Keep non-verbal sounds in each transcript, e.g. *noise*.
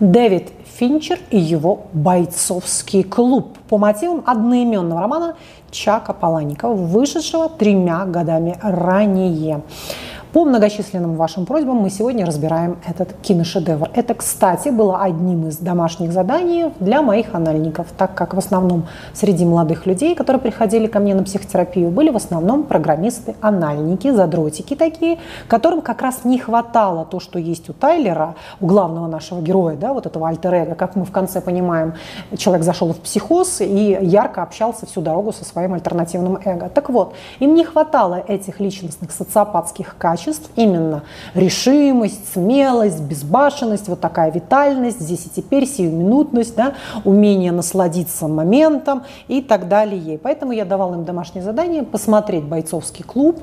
Дэвид Финчер и его бойцовский клуб по мотивам одноименного романа Чака Паланикова, вышедшего тремя годами ранее. По многочисленным вашим просьбам мы сегодня разбираем этот киношедевр. Это, кстати, было одним из домашних заданий для моих анальников, так как в основном среди молодых людей, которые приходили ко мне на психотерапию, были в основном программисты, анальники, задротики такие, которым как раз не хватало то, что есть у Тайлера, у главного нашего героя, да, вот этого альтер как мы в конце понимаем, человек зашел в психоз и ярко общался всю дорогу со своим альтернативным эго. Так вот, им не хватало этих личностных социопатских качеств, качеств, именно решимость, смелость, безбашенность, вот такая витальность, здесь и теперь, сиюминутность, да, умение насладиться моментом и так далее. Поэтому я давала им домашнее задание посмотреть бойцовский клуб,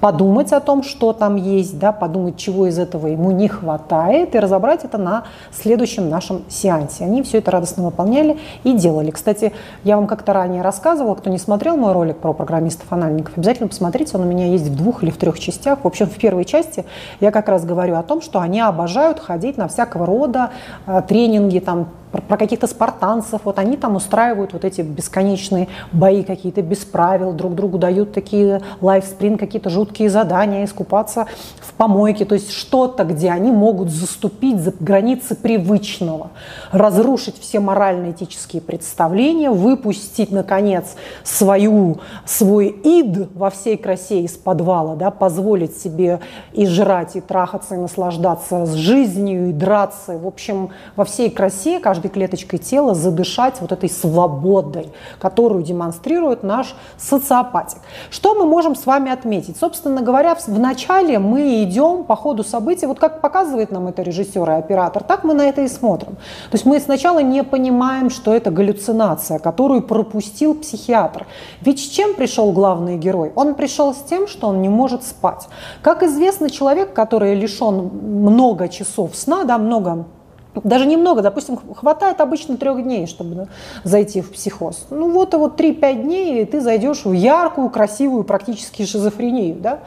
подумать о том, что там есть, да, подумать, чего из этого ему не хватает, и разобрать это на следующем нашем сеансе. Они все это радостно выполняли и делали. Кстати, я вам как-то ранее рассказывала, кто не смотрел мой ролик про программистов-анальников, обязательно посмотрите, он у меня есть в двух или в трех частях. В общем, в первой части я как раз говорю о том, что они обожают ходить на всякого рода э, тренинги, там, про, каких-то спартанцев, вот они там устраивают вот эти бесконечные бои какие-то без правил, друг другу дают такие лайфсприн, какие-то жуткие задания, искупаться в помойке, то есть что-то, где они могут заступить за границы привычного, разрушить все морально-этические представления, выпустить, наконец, свою, свой ид во всей красе из подвала, да, позволить себе и жрать, и трахаться, и наслаждаться с жизнью, и драться, в общем, во всей красе, каждый каждой клеточкой тела задышать вот этой свободой, которую демонстрирует наш социопатик. Что мы можем с вами отметить? Собственно говоря, в начале мы идем по ходу событий, вот как показывает нам это режиссер и оператор, так мы на это и смотрим. То есть мы сначала не понимаем, что это галлюцинация, которую пропустил психиатр. Ведь с чем пришел главный герой? Он пришел с тем, что он не может спать. Как известно, человек, который лишен много часов сна, да, много даже немного, допустим, хватает обычно трех дней, чтобы зайти в психоз. Ну вот, и вот 3-5 дней, и ты зайдешь в яркую, красивую, практически шизофрению. Да?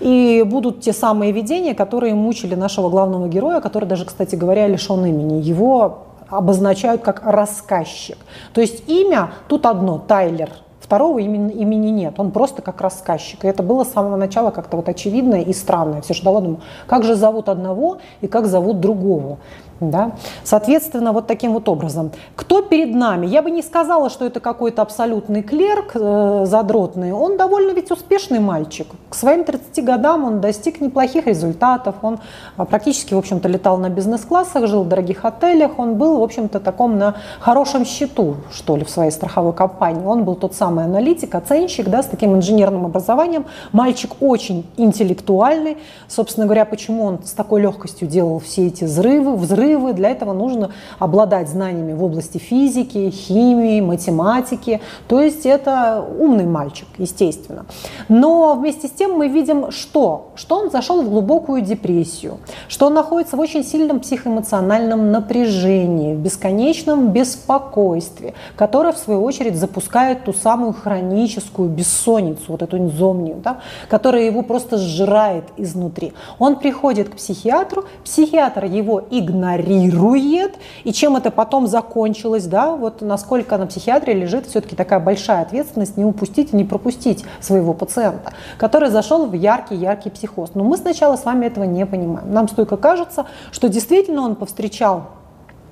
И будут те самые видения, которые мучили нашего главного героя, который даже, кстати говоря, лишен имени. Его обозначают как рассказчик. То есть имя тут одно, Тайлер – Второго имени, имени нет, он просто как рассказчик. И это было с самого начала как-то вот очевидно и странно. Я все ждала, думаю, как же зовут одного и как зовут другого. Да? Соответственно, вот таким вот образом. Кто перед нами? Я бы не сказала, что это какой-то абсолютный клерк э, задротный. Он довольно ведь успешный мальчик. К своим 30 годам он достиг неплохих результатов. Он э, практически, в общем-то, летал на бизнес-классах, жил в дорогих отелях. Он был, в общем-то, таком на хорошем счету, что ли, в своей страховой компании. Он был тот самый аналитик, оценщик, да, с таким инженерным образованием. Мальчик очень интеллектуальный. Собственно говоря, почему он с такой легкостью делал все эти взрывы, взрывы взрывы. Для этого нужно обладать знаниями в области физики, химии, математики. То есть это умный мальчик, естественно. Но вместе с тем мы видим, что? Что он зашел в глубокую депрессию, что он находится в очень сильном психоэмоциональном напряжении, в бесконечном беспокойстве, которое, в свою очередь, запускает ту самую хроническую бессонницу, вот эту инзомнию, да, которая его просто сжирает изнутри. Он приходит к психиатру, психиатр его игнорирует, игнорирует, и чем это потом закончилось, да, вот насколько на психиатрии лежит все-таки такая большая ответственность не упустить и не пропустить своего пациента, который зашел в яркий-яркий психоз. Но мы сначала с вами этого не понимаем. Нам столько кажется, что действительно он повстречал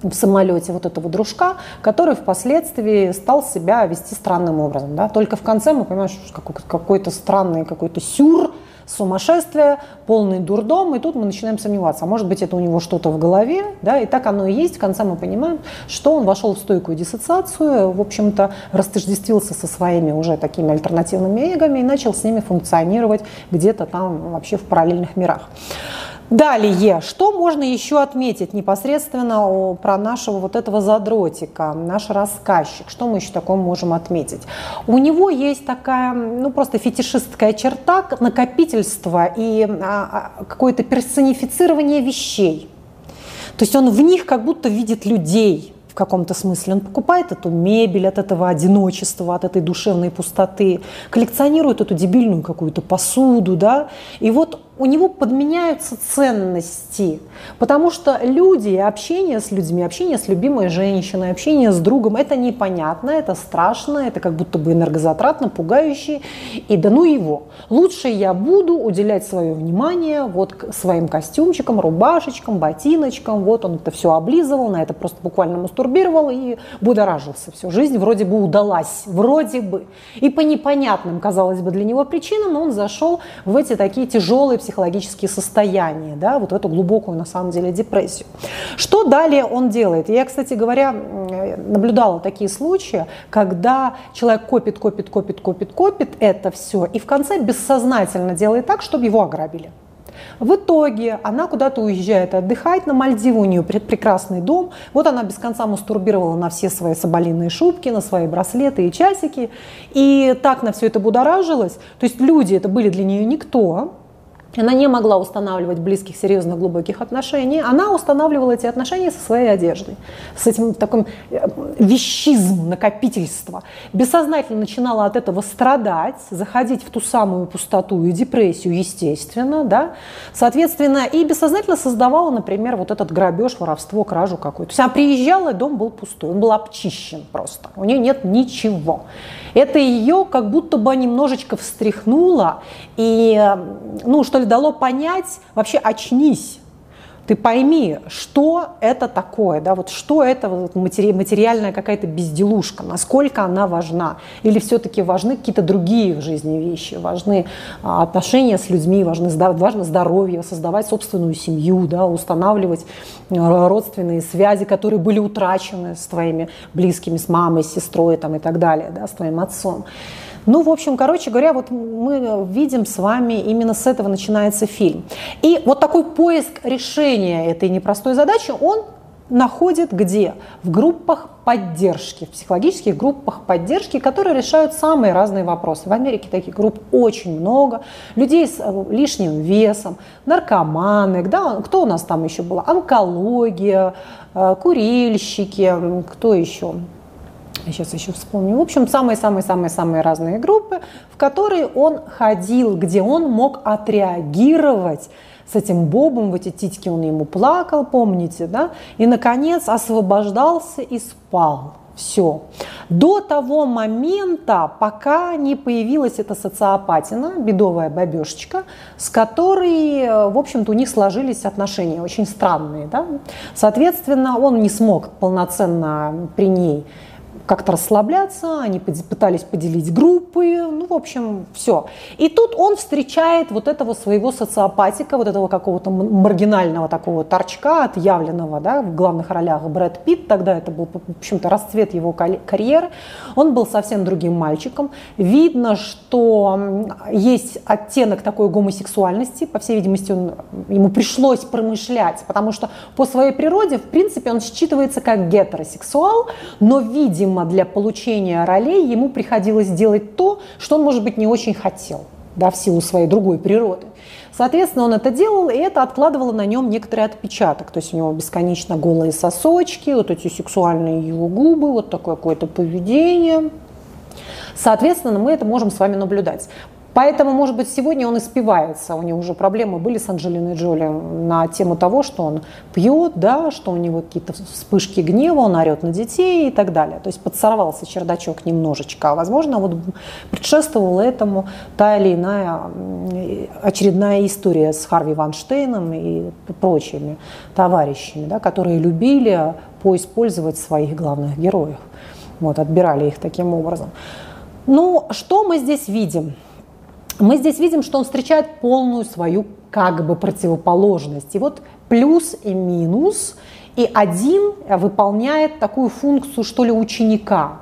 в самолете вот этого дружка, который впоследствии стал себя вести странным образом. Да? Только в конце мы понимаем, что какой-то странный какой-то сюр, сумасшествие, полный дурдом, и тут мы начинаем сомневаться, а может быть это у него что-то в голове, да, и так оно и есть, в конце мы понимаем, что он вошел в стойкую диссоциацию, в общем-то растождествился со своими уже такими альтернативными эгами и начал с ними функционировать где-то там вообще в параллельных мирах. Далее, что можно еще отметить непосредственно про нашего вот этого задротика, наш рассказчик, что мы еще такое можем отметить? У него есть такая, ну просто фетишистская черта, накопительство и а, а, какое-то персонифицирование вещей. То есть он в них как будто видит людей, в каком-то смысле. Он покупает эту мебель от этого одиночества, от этой душевной пустоты, коллекционирует эту дебильную какую-то посуду, да, и вот у него подменяются ценности, потому что люди, общение с людьми, общение с любимой женщиной, общение с другом, это непонятно, это страшно, это как будто бы энергозатратно, пугающе, и да ну его. Лучше я буду уделять свое внимание вот к своим костюмчикам, рубашечкам, ботиночкам, вот он это все облизывал, на это просто буквально мастурбировал и будоражился. Все, жизнь вроде бы удалась, вроде бы. И по непонятным, казалось бы, для него причинам он зашел в эти такие тяжелые психологические состояния, да, вот в эту глубокую, на самом деле, депрессию. Что далее он делает? Я, кстати говоря, наблюдала такие случаи, когда человек копит, копит, копит, копит, копит это все, и в конце бессознательно делает так, чтобы его ограбили. В итоге она куда-то уезжает отдыхать на Мальдивы, у нее прекрасный дом. Вот она без конца мастурбировала на все свои соболиные шубки, на свои браслеты и часики. И так на все это будоражилась. То есть люди это были для нее никто. Она не могла устанавливать близких, серьезных, глубоких отношений. Она устанавливала эти отношения со своей одеждой, с этим таким э, вещизм, накопительство. Бессознательно начинала от этого страдать, заходить в ту самую пустоту и депрессию, естественно, да. Соответственно, и бессознательно создавала, например, вот этот грабеж, воровство, кражу какую-то. То есть она приезжала, дом был пустой, он был обчищен просто. У нее нет ничего. Это ее как будто бы немножечко встряхнуло и, э, ну, что ли, дало понять, вообще очнись, ты пойми, что это такое, да, вот что это вот матери, материальная какая-то безделушка, насколько она важна, или все-таки важны какие-то другие в жизни вещи, важны а, отношения с людьми, важны, важно здоровье, создавать собственную семью, да, устанавливать а, родственные связи, которые были утрачены с твоими близкими, с мамой, с сестрой там, и так далее, да, с твоим отцом. Ну, в общем, короче говоря, вот мы видим с вами, именно с этого начинается фильм. И вот такой поиск решения этой непростой задачи, он находит где? В группах поддержки, в психологических группах поддержки, которые решают самые разные вопросы. В Америке таких групп очень много. Людей с э, лишним весом, наркоманы, да, кто у нас там еще было? Онкология, э, курильщики, кто еще? Сейчас еще вспомню, в общем, самые-самые-самые-самые разные группы, в которые он ходил, где он мог отреагировать с этим Бобом, в эти титьки он ему плакал, помните, да? И, наконец, освобождался и спал. Все. До того момента, пока не появилась эта социопатина, бедовая бабешечка, с которой, в общем-то, у них сложились отношения очень странные. Да? Соответственно, он не смог полноценно при ней как-то расслабляться, они пытались поделить группы, ну, в общем, все. И тут он встречает вот этого своего социопатика, вот этого какого-то маргинального такого торчка, отъявленного, да, в главных ролях Брэд Питт, тогда это был, в общем-то, расцвет его карьеры. Он был совсем другим мальчиком. Видно, что есть оттенок такой гомосексуальности, по всей видимости, он, ему пришлось промышлять, потому что по своей природе, в принципе, он считывается как гетеросексуал, но, видимо, видимо, для получения ролей ему приходилось делать то, что он, может быть, не очень хотел, да, в силу своей другой природы. Соответственно, он это делал, и это откладывало на нем некоторый отпечаток. То есть у него бесконечно голые сосочки, вот эти сексуальные его губы, вот такое какое-то поведение. Соответственно, мы это можем с вами наблюдать. Поэтому, может быть, сегодня он испивается. У него уже проблемы были с Анджелиной Джоли на тему того, что он пьет, да, что у него какие-то вспышки гнева, он орет на детей и так далее. То есть подсорвался чердачок немножечко. А, возможно, вот предшествовала этому та или иная очередная история с Харви Ванштейном и прочими товарищами, да, которые любили поиспользовать своих главных героев. Вот, отбирали их таким образом. Ну, что мы здесь видим? Мы здесь видим, что он встречает полную свою как бы противоположность. И вот плюс и минус, и один выполняет такую функцию, что ли, ученика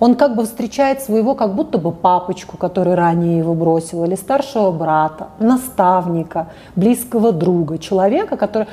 он как бы встречает своего как будто бы папочку, который ранее его бросил, или старшего брата, наставника, близкого друга, человека, который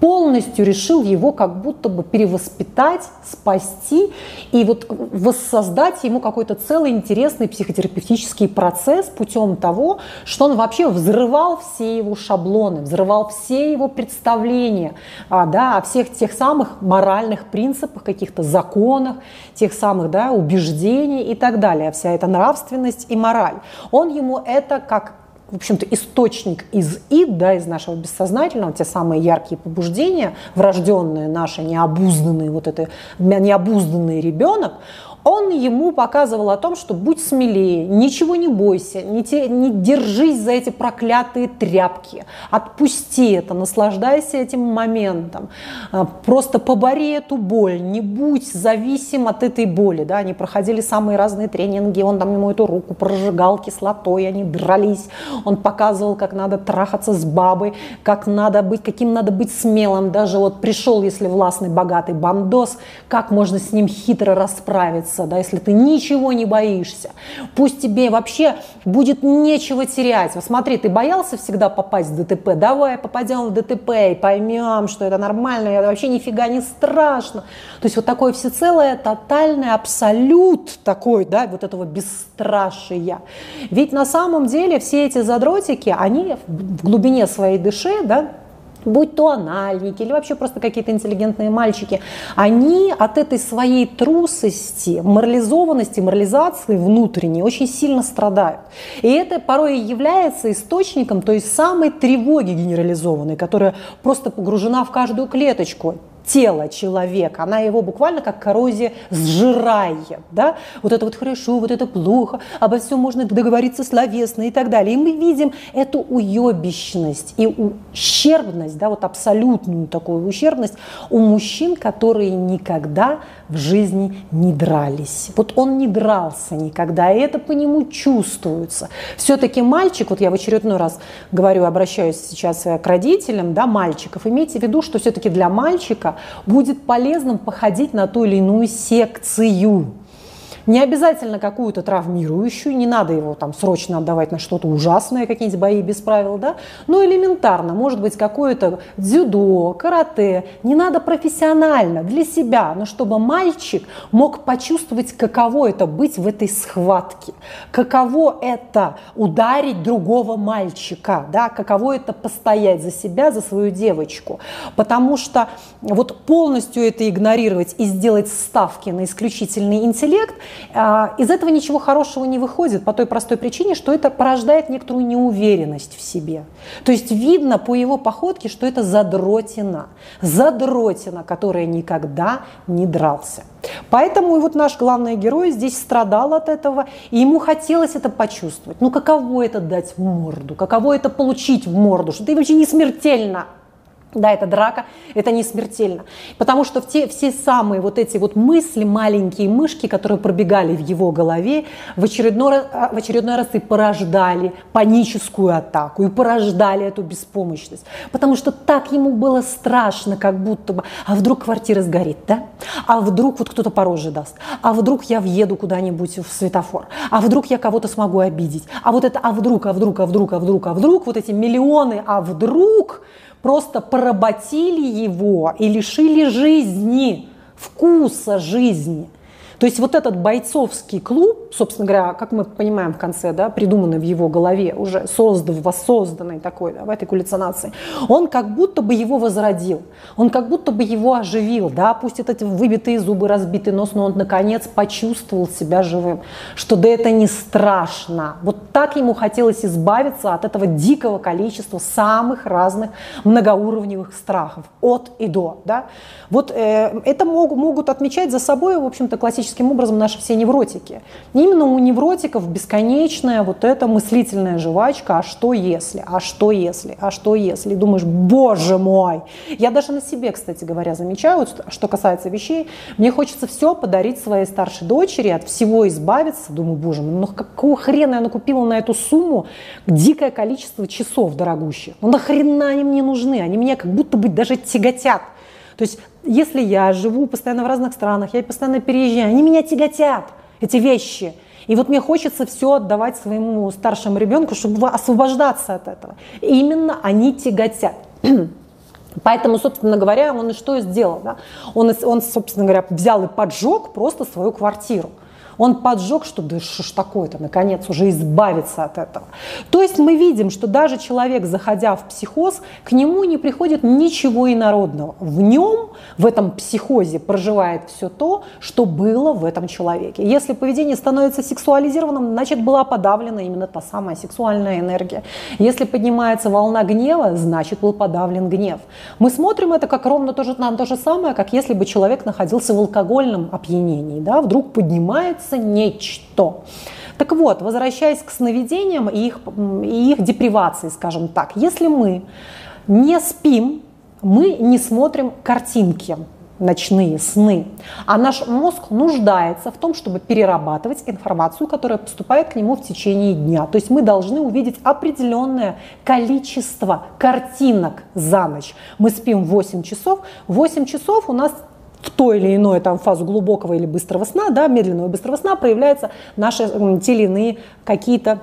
полностью решил его как будто бы перевоспитать, спасти и вот воссоздать ему какой-то целый интересный психотерапевтический процесс путем того, что он вообще взрывал все его шаблоны, взрывал все его представления а, да, о всех тех самых моральных принципах, каких-то законах, тех самых да, убеждений, убеждений и так далее, вся эта нравственность и мораль. Он ему это как в общем-то, источник из ид, да, из нашего бессознательного, те самые яркие побуждения, врожденные наши, необузданные, вот это необузданный ребенок, он ему показывал о том, что будь смелее, ничего не бойся, не, те, не держись за эти проклятые тряпки, отпусти это, наслаждайся этим моментом, а, просто побори эту боль, не будь зависим от этой боли. Да? Они проходили самые разные тренинги, он там ему эту руку прожигал кислотой, они дрались, он показывал, как надо трахаться с бабой, как надо быть, каким надо быть смелым, даже вот пришел, если властный, богатый бандос, как можно с ним хитро расправиться, бояться, да, если ты ничего не боишься. Пусть тебе вообще будет нечего терять. Вот смотри, ты боялся всегда попасть в ДТП, давай попадем в ДТП и поймем, что это нормально, это вообще нифига не страшно. То есть вот такое всецелое, тотальное, абсолют такой, да, вот этого бесстрашия. Ведь на самом деле все эти задротики, они в глубине своей души, да, будь то анальники или вообще просто какие-то интеллигентные мальчики, они от этой своей трусости, морализованности, морализации внутренней очень сильно страдают. И это порой является источником той самой тревоги генерализованной, которая просто погружена в каждую клеточку тело человека, она его буквально как коррозия сжирает, да, вот это вот хорошо, вот это плохо, обо всем можно договориться словесно и так далее. И мы видим эту уебищность и ущербность, да, вот абсолютную такую ущербность у мужчин, которые никогда в жизни не дрались. Вот он не дрался никогда, и это по нему чувствуется. Все-таки мальчик, вот я в очередной раз говорю, обращаюсь сейчас к родителям, да, мальчиков, имейте в виду, что все-таки для мальчика будет полезным походить на ту или иную секцию. Не обязательно какую-то травмирующую, не надо его там срочно отдавать на что-то ужасное, какие-нибудь бои без правил, да, но элементарно, может быть, какое-то дзюдо, карате, не надо профессионально, для себя, но чтобы мальчик мог почувствовать, каково это быть в этой схватке, каково это ударить другого мальчика, да, каково это постоять за себя, за свою девочку, потому что вот полностью это игнорировать и сделать ставки на исключительный интеллект – из этого ничего хорошего не выходит по той простой причине, что это порождает некоторую неуверенность в себе. То есть видно по его походке, что это задротина. Задротина, которая никогда не дрался. Поэтому и вот наш главный герой здесь страдал от этого, и ему хотелось это почувствовать. Ну каково это дать в морду, каково это получить в морду, что ты вообще не смертельно да, это драка, это не смертельно. Потому что те, все самые вот эти вот мысли, маленькие мышки, которые пробегали в его голове, в очередной, а, в очередной раз и порождали паническую атаку, и порождали эту беспомощность. Потому что так ему было страшно, как будто бы, а вдруг квартира сгорит, да? А вдруг вот кто-то по роже даст? А вдруг я въеду куда-нибудь в светофор? А вдруг я кого-то смогу обидеть? А вот это, а вдруг, а вдруг, а вдруг, а вдруг, а вдруг, вот эти миллионы, а вдруг просто поработили его и лишили жизни, вкуса жизни. То есть вот этот бойцовский клуб, собственно говоря, как мы понимаем в конце, да, придуманный в его голове, уже создан, воссозданный такой, да, в этой кулицинации, он как будто бы его возродил, он как будто бы его оживил, да, пусть это выбитые зубы, разбитый нос, но он наконец почувствовал себя живым, что да это не страшно. Вот так ему хотелось избавиться от этого дикого количества самых разных многоуровневых страхов от и до, да. Вот э, это могут, могут отмечать за собой, в общем-то, классические классическим образом наши все невротики. именно у невротиков бесконечная вот эта мыслительная жвачка, а что если, а что если, а что если. И думаешь, боже мой. Я даже на себе, кстати говоря, замечаю, что касается вещей, мне хочется все подарить своей старшей дочери, от всего избавиться. Думаю, боже мой, ну какого хрена я накупила на эту сумму дикое количество часов дорогущих. Ну нахрена они мне нужны? Они меня как будто бы даже тяготят. То есть если я живу постоянно в разных странах, я постоянно переезжаю, они меня тяготят, эти вещи. И вот мне хочется все отдавать своему старшему ребенку, чтобы освобождаться от этого. И именно они тяготят. *clears throat* Поэтому, собственно говоря, он и что сделал? Да? Он, он, собственно говоря, взял и поджег просто свою квартиру. Он поджег, что да что ж такое-то, наконец, уже избавиться от этого. То есть мы видим, что даже человек, заходя в психоз, к нему не приходит ничего инородного. В нем, в этом психозе, проживает все то, что было в этом человеке. Если поведение становится сексуализированным, значит, была подавлена именно та самая сексуальная энергия. Если поднимается волна гнева, значит, был подавлен гнев. Мы смотрим это как ровно то же, на то же самое, как если бы человек находился в алкогольном опьянении. Да? Вдруг поднимается нечто. Так вот, возвращаясь к сновидениям и их, и их депривации, скажем так, если мы не спим, мы не смотрим картинки, ночные сны. А наш мозг нуждается в том, чтобы перерабатывать информацию, которая поступает к нему в течение дня. То есть мы должны увидеть определенное количество картинок за ночь. Мы спим 8 часов. 8 часов у нас в той или иной там, фазу глубокого или быстрого сна, да, медленного и быстрого сна проявляются наши те или иные какие-то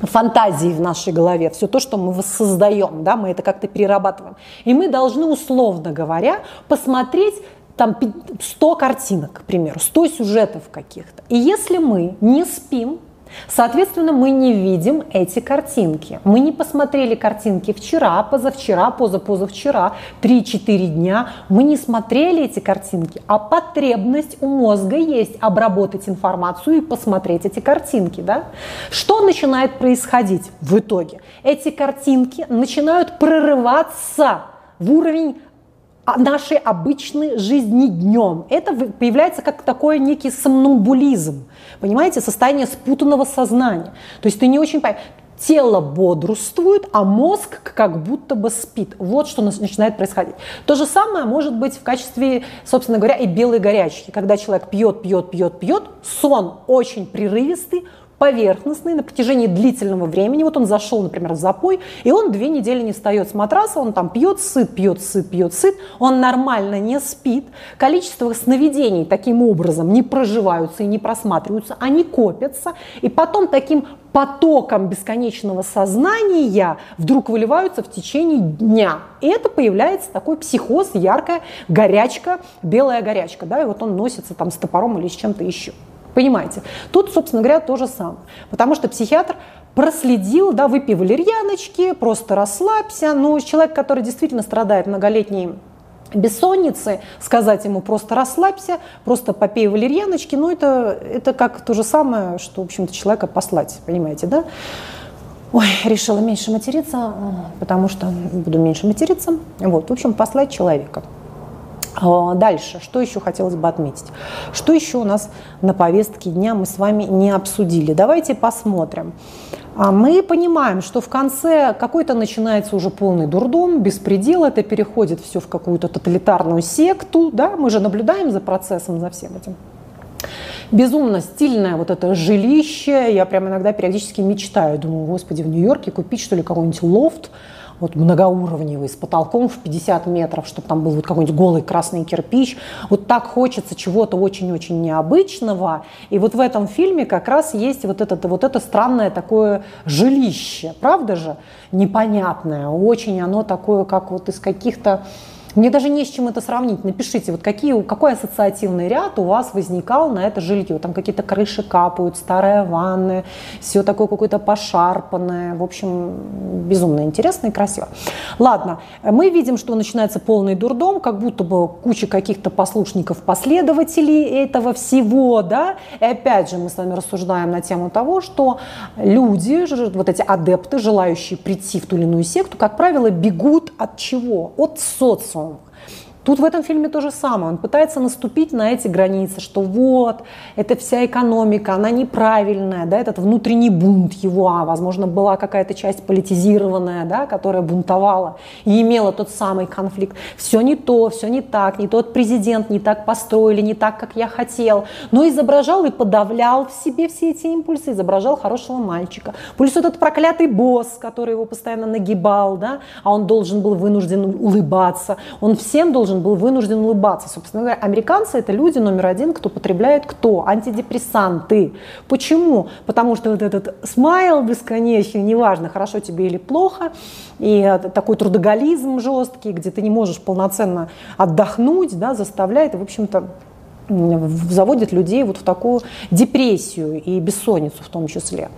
фантазии в нашей голове, все то, что мы воссоздаем, да, мы это как-то перерабатываем. И мы должны, условно говоря, посмотреть там 100 картинок, к примеру, 100 сюжетов каких-то. И если мы не спим, Соответственно, мы не видим эти картинки. Мы не посмотрели картинки вчера, позавчера, позапозавчера, 3-4 дня. Мы не смотрели эти картинки, а потребность у мозга есть обработать информацию и посмотреть эти картинки. Да? Что начинает происходить в итоге? Эти картинки начинают прорываться в уровень нашей обычной жизни днем. Это появляется как такой некий сомнамбулизм, понимаете, состояние спутанного сознания. То есть ты не очень понимаешь, тело бодрствует, а мозг как будто бы спит. Вот что начинает происходить. То же самое может быть в качестве, собственно говоря, и белой горячки. Когда человек пьет, пьет, пьет, пьет, сон очень прерывистый, поверхностный на протяжении длительного времени. Вот он зашел, например, в запой, и он две недели не встает с матраса, он там пьет, сыт, пьет, сыт, пьет, сыт, он нормально не спит. Количество сновидений таким образом не проживаются и не просматриваются, они копятся, и потом таким потоком бесконечного сознания вдруг выливаются в течение дня. И это появляется такой психоз, яркая горячка, белая горячка, да, и вот он носится там с топором или с чем-то еще. Понимаете? Тут, собственно говоря, то же самое. Потому что психиатр проследил, да, выпей валерьяночки, просто расслабься. Но человек, который действительно страдает многолетней бессонницы, сказать ему просто расслабься, просто попей валерьяночки, ну это, это как то же самое, что, в общем-то, человека послать, понимаете, да? Ой, решила меньше материться, потому что буду меньше материться. Вот, в общем, послать человека. А, дальше, что еще хотелось бы отметить? Что еще у нас на повестке дня мы с вами не обсудили? Давайте посмотрим. А, мы понимаем, что в конце какой-то начинается уже полный дурдом, беспредел, это переходит все в какую-то тоталитарную секту, да, мы же наблюдаем за процессом, за всем этим. Безумно стильное вот это жилище, я прям иногда периодически мечтаю, думаю, господи, в Нью-Йорке купить что ли какой-нибудь лофт, вот многоуровневый, с потолком в 50 метров, чтобы там был вот какой-нибудь голый красный кирпич. Вот так хочется чего-то очень-очень необычного. И вот в этом фильме как раз есть вот это, вот это странное такое жилище, правда же? Непонятное, очень оно такое, как вот из каких-то мне даже не с чем это сравнить. Напишите, вот какие, какой ассоциативный ряд у вас возникал на это жилье. Там какие-то крыши капают, старая ванная, все такое какое-то пошарпанное. В общем, безумно интересно и красиво. Ладно, мы видим, что начинается полный дурдом, как будто бы куча каких-то послушников, последователей этого всего, да. И опять же мы с вами рассуждаем на тему того, что люди, вот эти адепты, желающие прийти в ту или иную секту, как правило, бегут от чего? От социума Тут в этом фильме то же самое. Он пытается наступить на эти границы, что вот, это вся экономика, она неправильная, да, этот внутренний бунт его, а, возможно, была какая-то часть политизированная, да, которая бунтовала и имела тот самый конфликт. Все не то, все не так, не тот президент, не так построили, не так, как я хотел. Но изображал и подавлял в себе все эти импульсы, изображал хорошего мальчика. Плюс этот проклятый босс, который его постоянно нагибал, да, а он должен был вынужден улыбаться. Он всем должен должен был вынужден улыбаться. Собственно говоря, американцы это люди номер один, кто потребляет кто? Антидепрессанты. Почему? Потому что вот этот смайл бесконечный, неважно, хорошо тебе или плохо, и такой трудоголизм жесткий, где ты не можешь полноценно отдохнуть, да, заставляет, в общем-то, заводит людей вот в такую депрессию и бессонницу в том числе.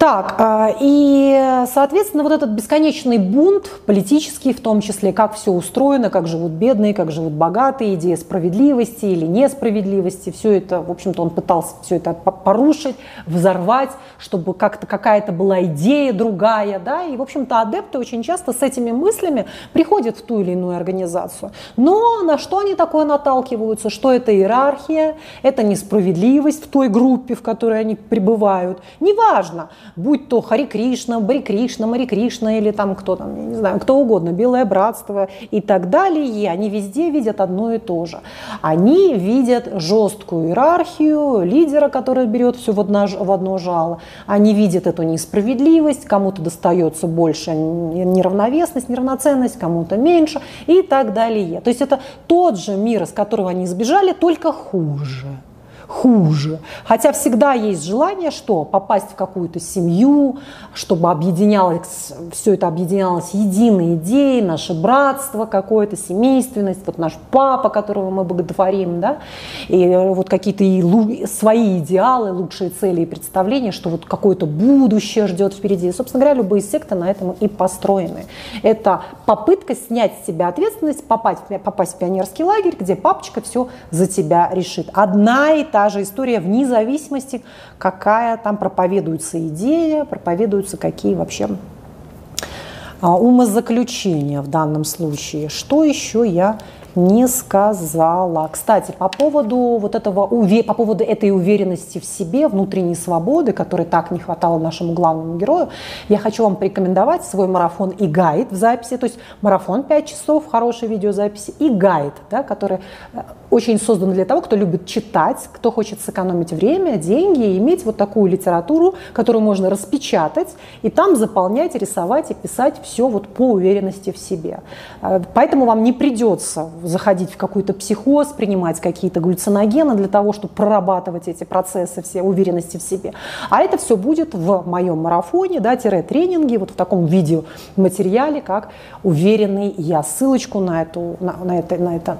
Так, а, и, соответственно, вот этот бесконечный бунт, политический в том числе, как все устроено, как живут бедные, как живут богатые, идея справедливости или несправедливости, все это, в общем-то, он пытался все это порушить, взорвать, чтобы как-то какая-то была идея другая, да, и, в общем-то, адепты очень часто с этими мыслями приходят в ту или иную организацию. Но на что они такое наталкиваются? Что это иерархия, это несправедливость в той группе, в которой они пребывают. Неважно, будь то Хари Кришна, Бари Кришна, Мари Кришна или там кто там, я не знаю, кто угодно, Белое Братство и так далее, они везде видят одно и то же. Они видят жесткую иерархию, лидера, который берет все в одно, в одно жало. Они видят эту несправедливость, кому-то достается больше неравновесность, неравноценность, кому-то меньше и так далее. То есть это тот же мир, из которого они сбежали, только хуже хуже. Хотя всегда есть желание, что попасть в какую-то семью, чтобы объединялось, все это объединялось единой идеей, наше братство какое-то, семейственность, вот наш папа, которого мы боготворим, да, и вот какие-то свои идеалы, лучшие цели и представления, что вот какое-то будущее ждет впереди. И, собственно говоря, любые секты на этом и построены. Это попытка снять с себя ответственность, попасть, попасть в пионерский лагерь, где папочка все за тебя решит. Одна и та та же история вне зависимости, какая там проповедуется идея, проповедуются какие вообще а, умозаключения в данном случае. Что еще я не сказала. Кстати, по поводу вот этого, по поводу этой уверенности в себе, внутренней свободы, которой так не хватало нашему главному герою, я хочу вам порекомендовать свой марафон и гайд в записи, то есть марафон 5 часов, хорошей видеозаписи, и гайд, да, который э, очень создан для того, кто любит читать, кто хочет сэкономить время, деньги и иметь вот такую литературу, которую можно распечатать и там заполнять, рисовать и писать все вот по уверенности в себе. Э, поэтому вам не придется заходить в какой-то психоз, принимать какие-то глюциногены для того, чтобы прорабатывать эти процессы все уверенности в себе. А это все будет в моем марафоне, да, тренинге, вот в таком видеоматериале, как «Уверенный я». Ссылочку на, эту, на, на, это, на, это,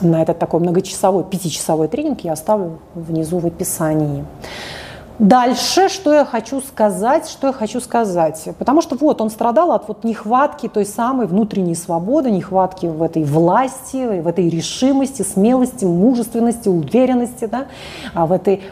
на этот такой многочасовой, пятичасовой тренинг я оставлю внизу в описании. Дальше, что я хочу сказать, что я хочу сказать. Потому что вот он страдал от вот нехватки той самой внутренней свободы, нехватки в этой власти, в этой решимости, смелости, мужественности, уверенности, да, а в этой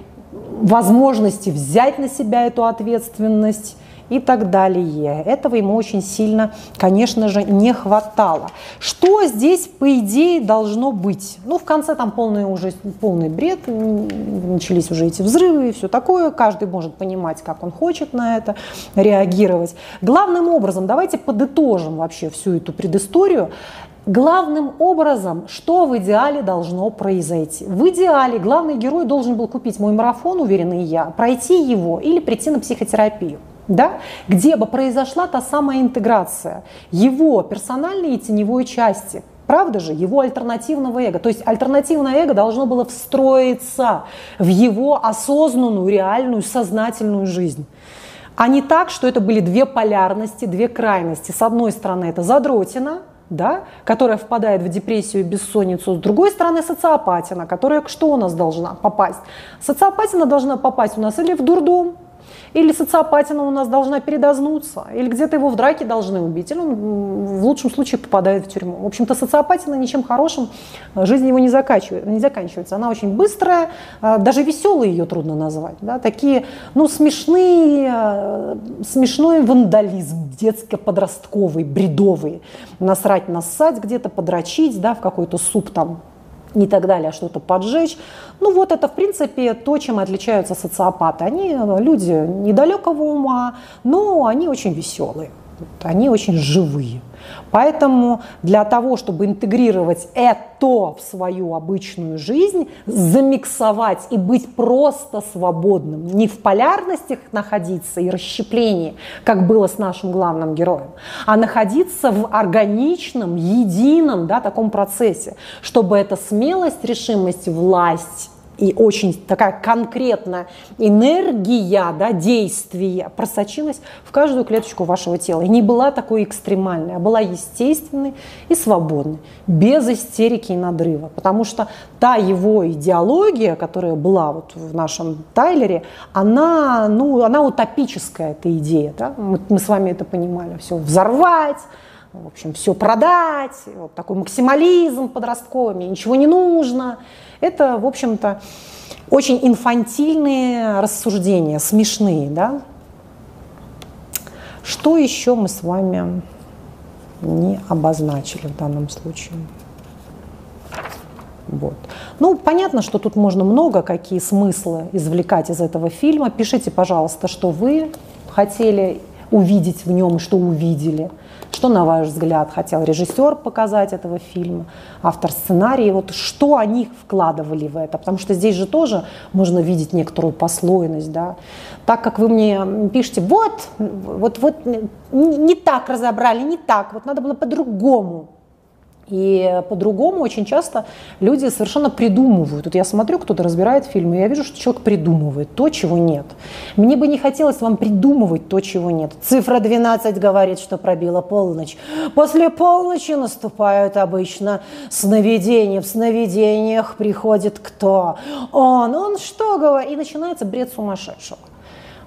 возможности взять на себя эту ответственность и так далее. Этого ему очень сильно, конечно же, не хватало. Что здесь, по идее, должно быть? Ну, в конце там полный уже полный бред, начались уже эти взрывы и все такое. Каждый может понимать, как он хочет на это реагировать. Главным образом, давайте подытожим вообще всю эту предысторию. Главным образом, что в идеале должно произойти? В идеале главный герой должен был купить мой марафон, уверенный я, пройти его или прийти на психотерапию да, где бы произошла та самая интеграция его персональной и теневой части, Правда же? Его альтернативного эго. То есть альтернативное эго должно было встроиться в его осознанную, реальную, сознательную жизнь. А не так, что это были две полярности, две крайности. С одной стороны, это задротина, да, которая впадает в депрессию и бессонницу. С другой стороны, социопатина, которая что у нас должна попасть? Социопатина должна попасть у нас или в дурдом, или социопатина у нас должна передознуться, или где-то его в драке должны убить, или он в лучшем случае попадает в тюрьму. В общем-то, социопатина ничем хорошим э, жизнь его не заканчивается. Не заканчивается. Она очень быстрая, э, даже веселой ее трудно назвать. Да? Такие ну, смешные, э, смешной вандализм, детско-подростковый, бредовый. Насрать, нассать где-то, подрочить, да, в какой-то суп там и так далее, что-то поджечь. Ну вот это, в принципе, то, чем отличаются социопаты. Они люди недалекого ума, но они очень веселые, они очень живые. Поэтому для того, чтобы интегрировать это в свою обычную жизнь, замиксовать и быть просто свободным, не в полярностях находиться и расщеплении, как было с нашим главным героем, а находиться в органичном, едином да, таком процессе, чтобы эта смелость, решимость, власть и очень такая конкретная энергия да, действия просочилась в каждую клеточку вашего тела. И не была такой экстремальной, а была естественной и свободной, без истерики и надрыва. Потому что та его идеология, которая была вот в нашем Тайлере, она, ну, она утопическая, эта идея. Да? Мы, мы с вами это понимали. Все взорвать, в общем, все продать, вот такой максимализм подростковый, мне ничего не нужно. Это, в общем-то, очень инфантильные рассуждения, смешные, да. Что еще мы с вами не обозначили в данном случае? Вот. Ну, понятно, что тут можно много какие смыслы извлекать из этого фильма. Пишите, пожалуйста, что вы хотели увидеть в нем, что увидели – что, на ваш взгляд, хотел режиссер показать этого фильма, автор сценария? Вот что они вкладывали в это? Потому что здесь же тоже можно видеть некоторую послойность. Да? Так как вы мне пишете, вот, вот, вот не так разобрали, не так, вот надо было по-другому. И по-другому очень часто люди совершенно придумывают. Вот я смотрю, кто-то разбирает фильмы, и я вижу, что человек придумывает то, чего нет. Мне бы не хотелось вам придумывать то, чего нет. Цифра 12 говорит, что пробила полночь. После полночи наступают обычно сновидения. В сновидениях приходит кто? Он, он что говорит? И начинается бред сумасшедшего.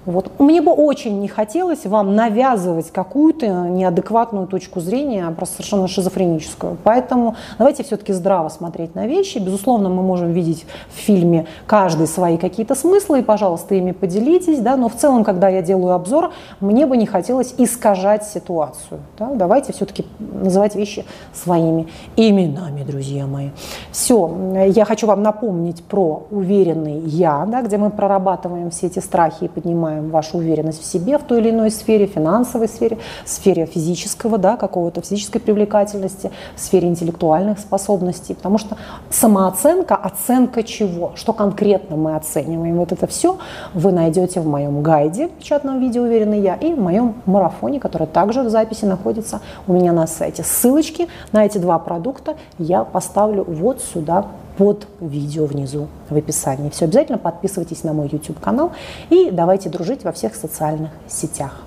Вот. Мне бы очень не хотелось вам навязывать какую-то неадекватную точку зрения, просто совершенно шизофреническую. Поэтому давайте все-таки здраво смотреть на вещи. Безусловно, мы можем видеть в фильме каждый свои какие-то смыслы, и, пожалуйста, ими поделитесь. Да? Но в целом, когда я делаю обзор, мне бы не хотелось искажать ситуацию. Да? Давайте все-таки называть вещи своими именами, друзья мои. Все, я хочу вам напомнить про уверенный я, да, где мы прорабатываем все эти страхи и поднимаем вашу уверенность в себе в той или иной сфере, финансовой сфере, сфере физического, да, какого-то физической привлекательности, в сфере интеллектуальных способностей, потому что самооценка, оценка чего, что конкретно мы оцениваем, вот это все вы найдете в моем гайде, печатном виде «Уверенный я», и в моем марафоне, который также в записи находится у меня на сайте. Ссылочки на эти два продукта я поставлю вот сюда под видео внизу в описании. Все обязательно подписывайтесь на мой YouTube канал и давайте дружить во всех социальных сетях.